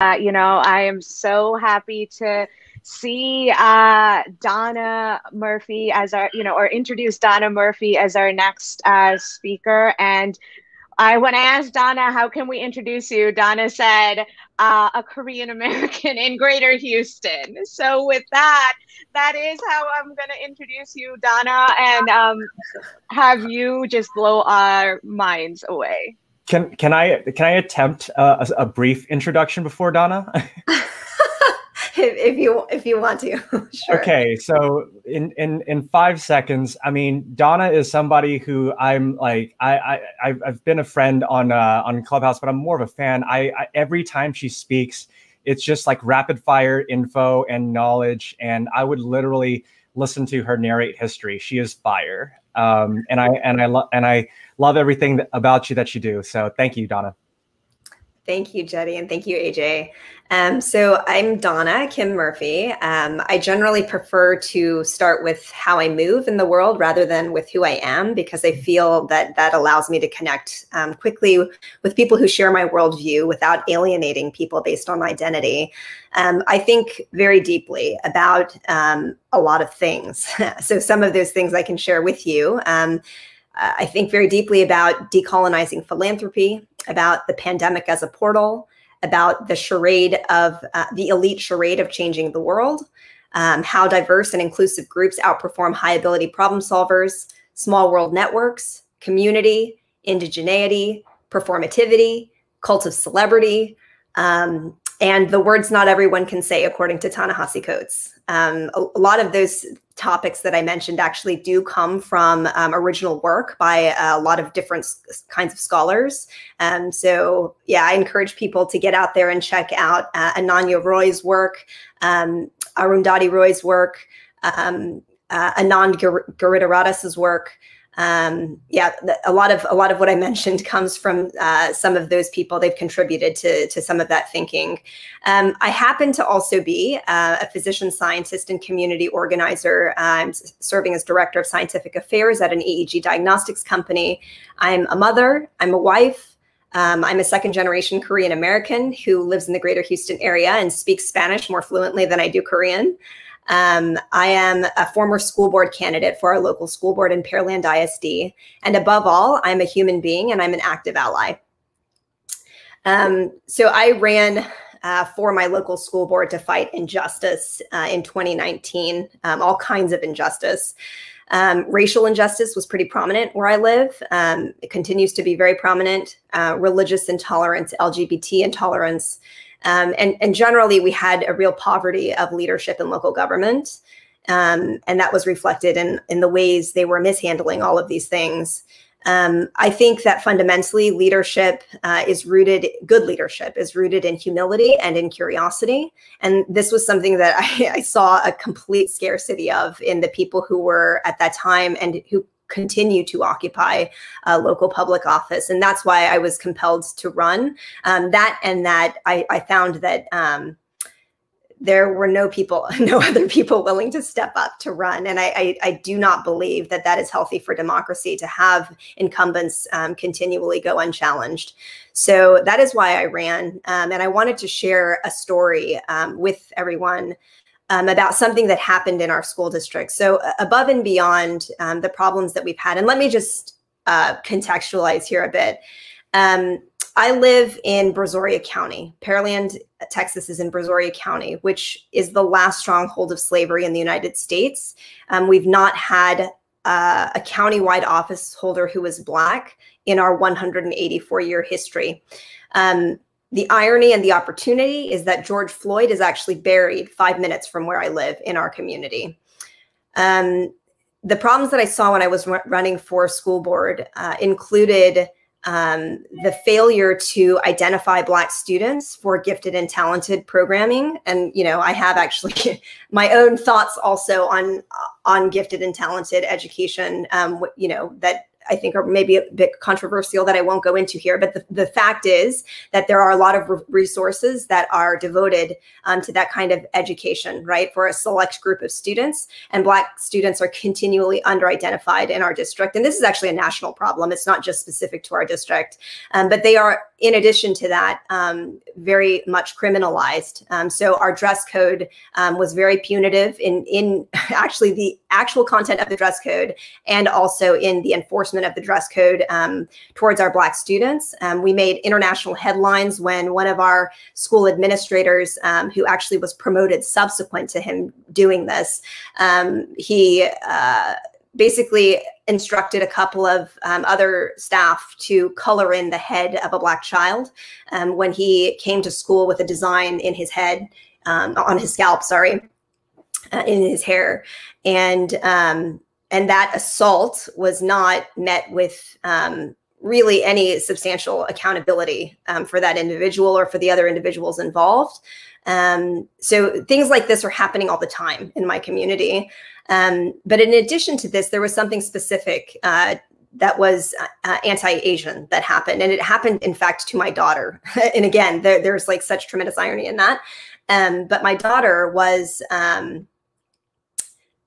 You know, I am so happy to see uh, Dona Murphey as our, you know, or introduce Dona Murphey as our next uh, speaker. And I, when I asked Dona, how can we introduce you? Dona said, uh, a Korean American in Greater Houston. So with that, that is how I'm going to introduce you, Dona, and um, have you just blow our minds away. Can can I can I attempt a, a brief introduction before Dona? if, if, you if you want to. sure. Okay, so in in in five seconds, I mean, Dona is somebody who I'm like I I I've, I've been a friend on uh, on Clubhouse, but I'm more of a fan. I, I every time she speaks, it's just like rapid fire info and knowledge, and I would literally listen to her narrate history. She is fire, um, and I and I love and I love everything about you that you do. So thank you, Dona. Thank you, Jetty, and thank you, AJ. Um, so I'm Dona Kim Murphey. Um, I generally prefer to start with how I move in the world rather than with who I am because I feel that that allows me to connect um, quickly with people who share my worldview without alienating people based on identity. Um, I think very deeply about um, a lot of things. so some of those things I can share with you. Um, I think very deeply about decolonizing philanthropy, about the pandemic as a portal, about the charade of uh, the elite charade of changing the world, um, how diverse and inclusive groups outperform high ability problem solvers, small world networks, community, indigeneity, performativity, cult of celebrity, um, and the words not everyone can say, according to Ta-Nehisi Coates. Um, a, a, lot of those topics that I mentioned actually do come from um, original work by a lot of different kinds of scholars. Um, so, yeah, I encourage people to get out there and check out uh, Ananya Roy's work, um, Arundhati Roy's work, um, uh, Anand Giridharadas' work um, yeah, a lot of a lot of what I mentioned comes from uh, some of those people. They've contributed to to some of that thinking. Um, I happen to also be uh, a physician scientist and community organizer. I'm serving as director of scientific affairs at an EEG diagnostics company. I'm a mother. I'm a wife. Um, I'm a second generation Korean American who lives in the greater Houston area and speaks Spanish more fluently than I do Korean. Um, I am a former school board candidate for our local school board in Pearland ISD. And above all, I'm a human being and I'm an active ally. Um, so I ran uh, for my local school board to fight injustice uh, in 2019, um, all kinds of injustice. Um, racial injustice was pretty prominent where I live. Um, it continues to be very prominent. Uh, religious intolerance, LGBT intolerance, um, and, and generally, we had a real poverty of leadership in local government. Um, and that was reflected in, in the ways they were mishandling all of these things. Um, I think that fundamentally, leadership uh, is rooted, good leadership is rooted in humility and in curiosity. And this was something that I, I saw a complete scarcity of in the people who were at that time and who continue to occupy a local public office. And that's why I was compelled to run. Um, that and that I, I found that um, there were no people, no other people willing to step up to run. And I, I, I do not believe that that is healthy for democracy to have incumbents um, continually go unchallenged. So that is why I ran. Um, and I wanted to share a story um, with everyone um, about something that happened in our school district. So, uh, above and beyond um, the problems that we've had, and let me just uh, contextualize here a bit. Um, I live in Brazoria County. Pearland, Texas is in Brazoria County, which is the last stronghold of slavery in the United States. Um, we've not had uh, a county-wide office holder who is Black in our 184 year history. Um, the irony and the opportunity is that George Floyd is actually buried five minutes from where I live in our community. Um, the problems that I saw when I was running for school board uh, included um, the failure to identify Black students for gifted and talented programming. And you know, I have actually my own thoughts also on on gifted and talented education. Um, you know, that I think are maybe a bit controversial that I won't go into here. But the, the fact is that there are a lot of resources that are devoted um, to that kind of education, right, for a select group of students. And Black students are continually under-identified in our district. And this is actually a national problem. It's not just specific to our district, um, but they are, in addition to that, um, very much criminalized. Um, so our dress code um, was very punitive in in actually the actual content of the dress code and also in the enforcement of the dress code um, towards our Black students. Um, we made international headlines when one of our school administrators, um, who actually was promoted subsequent to him doing this, um, he uh, basically instructed a couple of um, other staff to color in the head of a black child um, when he came to school with a design in his head um, on his scalp sorry uh, in his hair and um, and that assault was not met with um, really any substantial accountability um, for that individual or for the other individuals involved um, so things like this are happening all the time in my community. Um, but in addition to this, there was something specific uh, that was uh, anti-Asian that happened, and it happened, in fact, to my daughter. and again, there, there's like such tremendous irony in that. Um, but my daughter was um,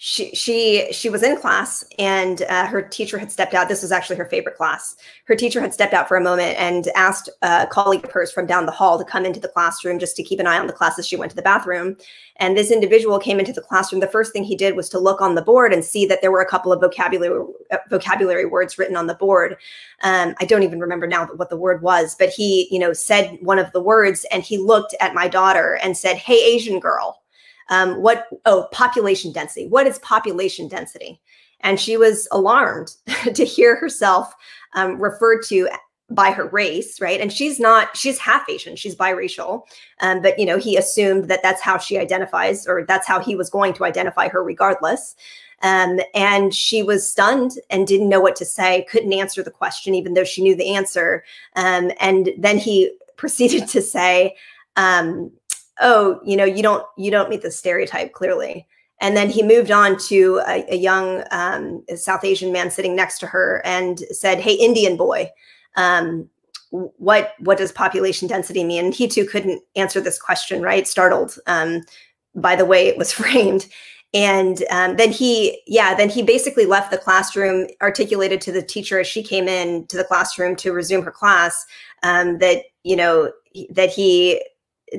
she she she was in class and uh, her teacher had stepped out. This was actually her favorite class. Her teacher had stepped out for a moment and asked a colleague of hers from down the hall to come into the classroom just to keep an eye on the class as she went to the bathroom. And this individual came into the classroom. The first thing he did was to look on the board and see that there were a couple of vocabulary uh, vocabulary words written on the board. Um, i don't even remember now what the word was but he you know said one of the words and he looked at my daughter and said hey asian girl um, what, oh, population density. What is population density? And she was alarmed to hear herself um, referred to by her race, right? And she's not, she's half Asian, she's biracial. Um, but, you know, he assumed that that's how she identifies, or that's how he was going to identify her regardless. Um, and she was stunned and didn't know what to say, couldn't answer the question, even though she knew the answer. Um, and then he proceeded to say, um, oh, you know, you don't you don't meet the stereotype clearly. And then he moved on to a, a young um, South Asian man sitting next to her and said, "Hey, Indian boy, um, what what does population density mean?" And he too couldn't answer this question, right? Startled um, by the way it was framed. And um, then he, yeah, then he basically left the classroom, articulated to the teacher as she came in to the classroom to resume her class um, that you know that he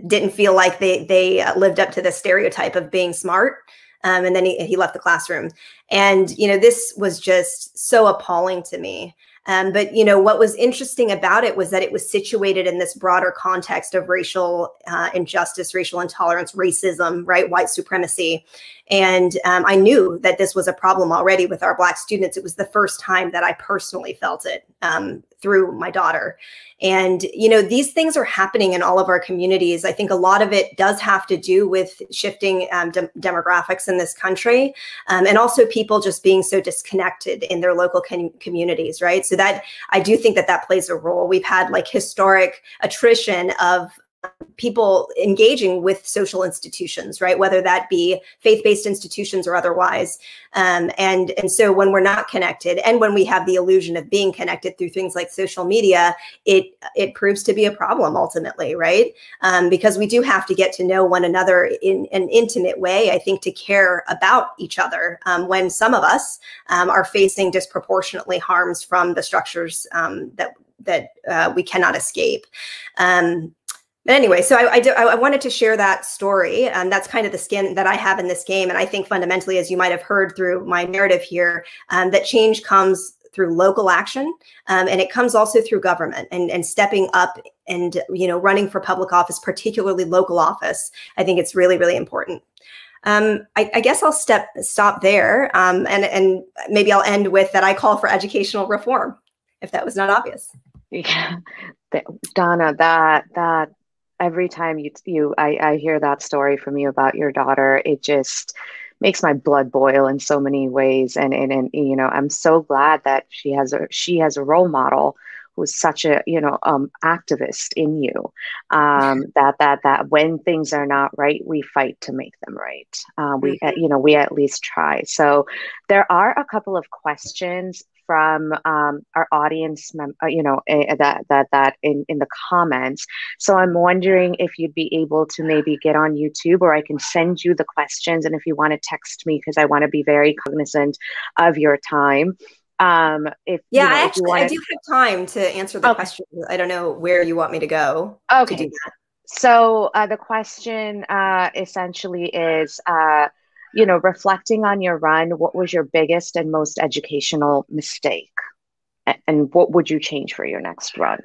didn't feel like they they uh, lived up to the stereotype of being smart. Um, and then he, he left the classroom. And, you know, this was just so appalling to me. Um, but you know what was interesting about it was that it was situated in this broader context of racial uh, injustice, racial intolerance, racism, right, white supremacy, and um, I knew that this was a problem already with our Black students. It was the first time that I personally felt it um, through my daughter, and, you know, these things are happening in all of our communities. I think a lot of it does have to do with shifting um, de demographics in this country um, and also people just being so disconnected in their local communities, right? So that I do think that that plays a role. We've had like historic attrition of people engaging with social institutions, right? Whether that be faith-based institutions or otherwise. Um, and, and so when we're not connected and when we have the illusion of being connected through things like social media, it, it proves to be a problem ultimately, right? Um, because we do have to get to know one another in an intimate way, I think, to care about each other um, when some of us um, are facing disproportionately harms from the structures um, that that uh, we cannot escape. Um, anyway, so I, I, do, I, wanted to share that story. And that's kind of the skin that I have in this game. And I think fundamentally, as you might have heard through my narrative here, um, that change comes through local action um, and it comes also through government and, and stepping up and you know running for public office particularly local office i think it's really really important um, I, I, guess I'll step stop there, um, and and maybe I'll end with that. I call for educational reform, if that was not obvious. Yeah, Dona, that that every time you you I, I hear that story from you about your daughter, it just makes my blood boil in so many ways. And and, and you know, I'm so glad that she has a she has a role model who's such a you know um, activist in you um, that that that when things are not right we fight to make them right uh, we mm-hmm. you know we at least try so there are a couple of questions from um, our audience, mem- uh, you know, uh, that that that in in the comments. So I'm wondering if you'd be able to maybe get on YouTube, or I can send you the questions, and if you want to text me, because I want to be very cognizant of your time. Um, if yeah, you know, I actually wanna... I do have time to answer the okay. question. I don't know where you want me to go. Okay. To so uh, the question uh, essentially is, uh, you know, reflecting on your run, what was your biggest and most educational mistake, and what would you change for your next run?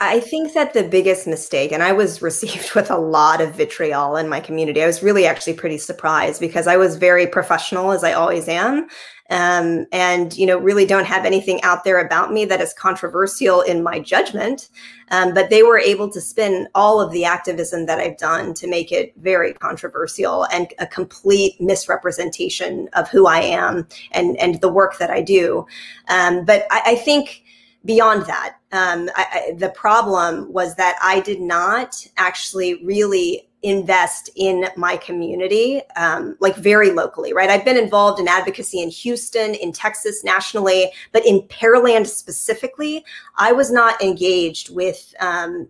I think that the biggest mistake, and I was received with a lot of vitriol in my community. I was really actually pretty surprised because I was very professional, as I always am, um, and you know really don't have anything out there about me that is controversial in my judgment. Um, but they were able to spin all of the activism that I've done to make it very controversial and a complete misrepresentation of who I am and and the work that I do. Um, but I, I think beyond that, um, I, I, the problem was that I did not actually really invest in my community, um, like very locally, right? I've been involved in advocacy in Houston, in Texas, nationally, but in Pearland specifically, I was not engaged with um,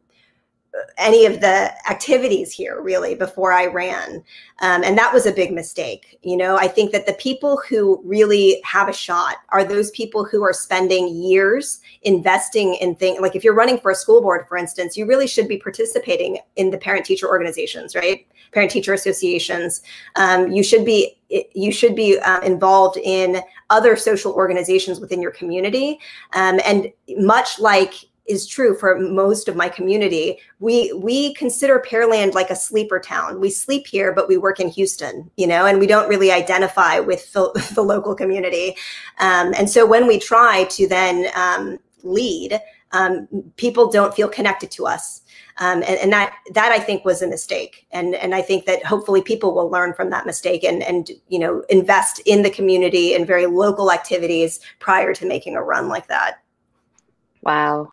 any of the activities here really before I ran. Um, and that was a big mistake. You know, I think that the people who really have a shot are those people who are spending years investing in things like if you're running for a school board, for instance, you really should be participating in the parent teacher organizations, right? Parent teacher associations. Um, you should be you should be uh, involved in other social organizations within your community. Um, and much like is true for most of my community. We we consider Pearland like a sleeper town. We sleep here, but we work in Houston, you know, and we don't really identify with the, the local community. Um, and so when we try to then um, lead, um, people don't feel connected to us. Um, and, and, that that I think was a mistake, and and I think that hopefully people will learn from that mistake and and you know invest in the community and very local activities prior to making a run like that. Wow.